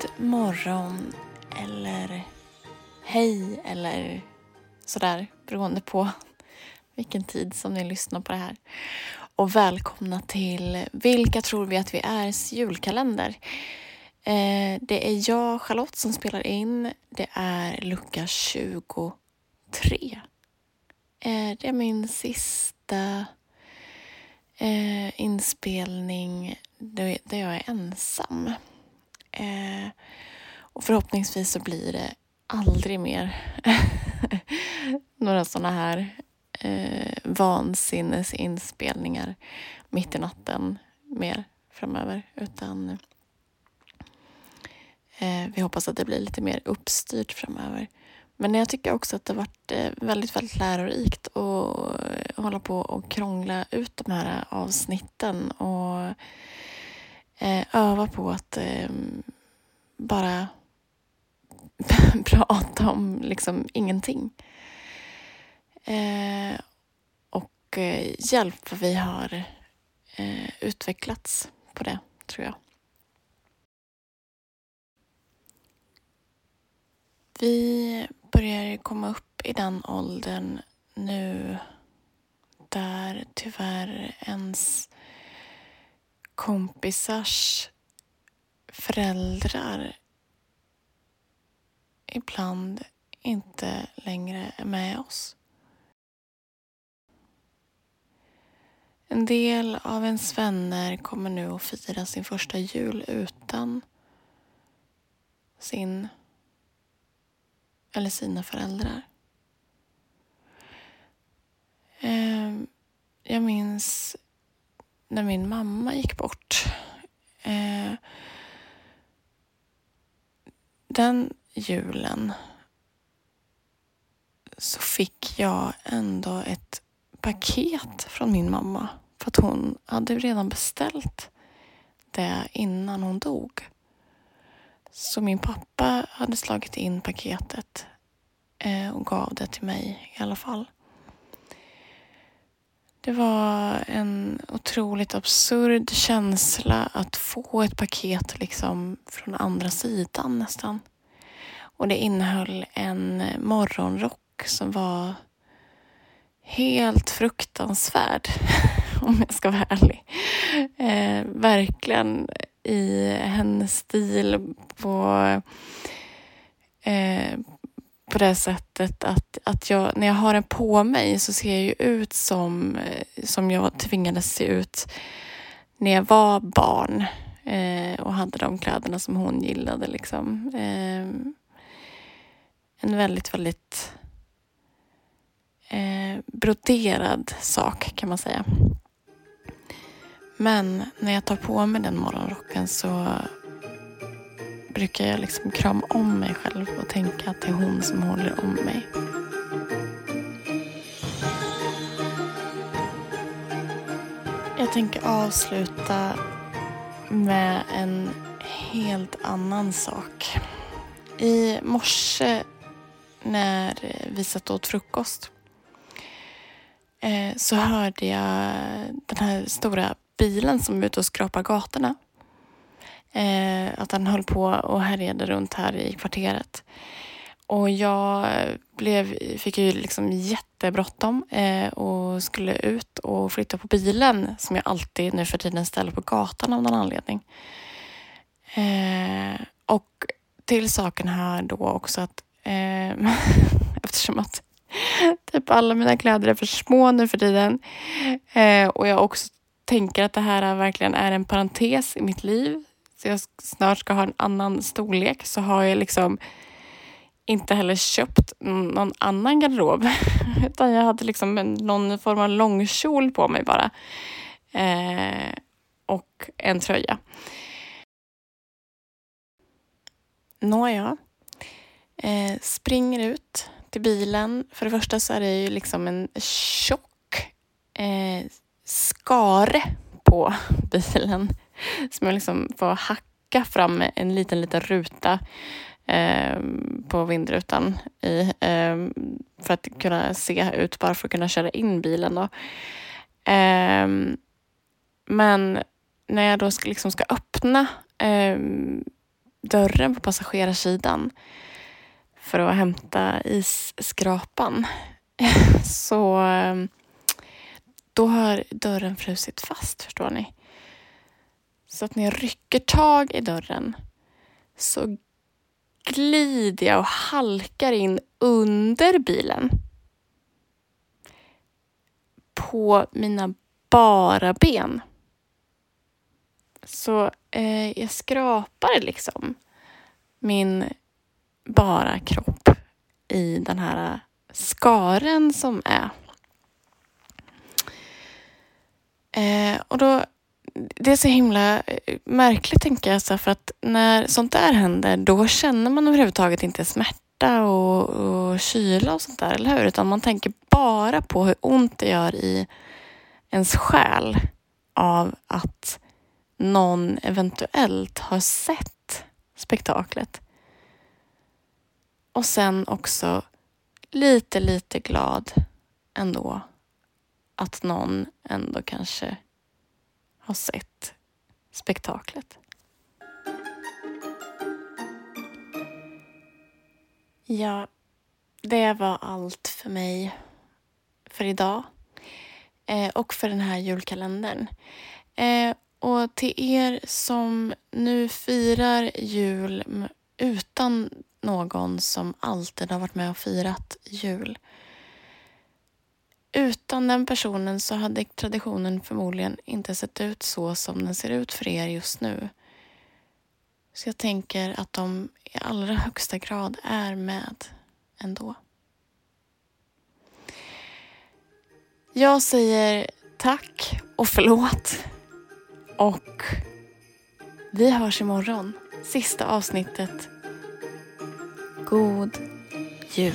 God morgon eller hej eller sådär beroende på vilken tid som ni lyssnar på det här. Och välkomna till Vilka tror vi att vi är? julkalender. Eh, det är jag, Charlotte, som spelar in. Det är lucka 23. Eh, det är min sista eh, inspelning där jag är ensam. Eh, och förhoppningsvis så blir det aldrig mer några sådana här eh, vansinnesinspelningar mitt i natten mer framöver. Utan eh, vi hoppas att det blir lite mer uppstyrt framöver. Men jag tycker också att det har varit eh, väldigt, väldigt lärorikt att eh, hålla på och krångla ut de här eh, avsnitten och Eh, öva på att eh, bara prata om liksom ingenting. Eh, och eh, hjälp vad vi har eh, utvecklats på det, tror jag. Vi börjar komma upp i den åldern nu där tyvärr ens kompisars föräldrar ibland inte längre är med oss. En del av ens vänner kommer nu att fira sin första jul utan sin eller sina föräldrar. Ehm, jag minns när min mamma gick bort. Eh, den julen så fick jag ändå ett paket från min mamma för att hon hade redan beställt det innan hon dog. Så min pappa hade slagit in paketet eh, och gav det till mig i alla fall. Det var en otroligt absurd känsla att få ett paket liksom från andra sidan nästan. Och det innehöll en morgonrock som var helt fruktansvärd om jag ska vara ärlig. Eh, verkligen i hennes stil på, eh, på det sättet att, att jag, när jag har den på mig så ser jag ju ut som, eh, som jag tvingades se ut när jag var barn eh, och hade de kläderna som hon gillade. Liksom. Eh, en väldigt, väldigt eh, broderad sak kan man säga. Men när jag tar på mig den morgonrocken så brukar jag liksom krama om mig själv och tänka att det är hon som håller om mig. Jag tänker avsluta med en helt annan sak. I morse när vi satt och åt frukost eh, så hörde jag den här stora bilen som är ute och skrapar gatorna. Eh, att han höll på och härjade runt här i kvarteret. Och jag blev, fick ju liksom jättebråttom eh, och skulle ut och flytta på bilen som jag alltid nu för tiden ställer på gatan av någon anledning. Eh, och till saken här då också att eh, eftersom att typ alla mina kläder är för små nu för tiden eh, och jag också tänker att det här verkligen är en parentes i mitt liv. Så jag snart ska ha en annan storlek så har jag liksom inte heller köpt någon annan garderob. Utan jag hade liksom en, någon form av långkjol på mig bara. Eh, och en tröja. Nåja. Eh, springer ut till bilen. För det första så är det ju liksom en tjock eh, skare på bilen som jag liksom får hacka fram en liten, liten ruta eh, på vindrutan i, eh, för att kunna se ut, bara för att kunna köra in bilen. Då. Eh, men när jag då ska, liksom ska öppna ehm, dörren på passagerarsidan för att hämta isskrapan så ehm, då har dörren frusit fast, förstår ni. Så att när jag rycker tag i dörren så glider jag och halkar in under bilen. På mina bara ben. Så eh, jag skrapar liksom min bara kropp i den här skaren som är. Eh, och då, det är så himla eh, märkligt tänker jag, så för att när sånt där händer då känner man överhuvudtaget inte smärta och, och kyla och sånt där, eller hur? Utan man tänker bara på hur ont det gör i ens själ av att någon eventuellt har sett spektaklet. Och sen också lite, lite glad ändå att någon ändå kanske har sett spektaklet. Ja, det var allt för mig för idag eh, och för den här julkalendern. Eh, och till er som nu firar jul utan någon som alltid har varit med och firat jul. Utan den personen så hade traditionen förmodligen inte sett ut så som den ser ut för er just nu. Så jag tänker att de i allra högsta grad är med ändå. Jag säger tack och förlåt. Och vi hörs imorgon. Sista avsnittet God Jul.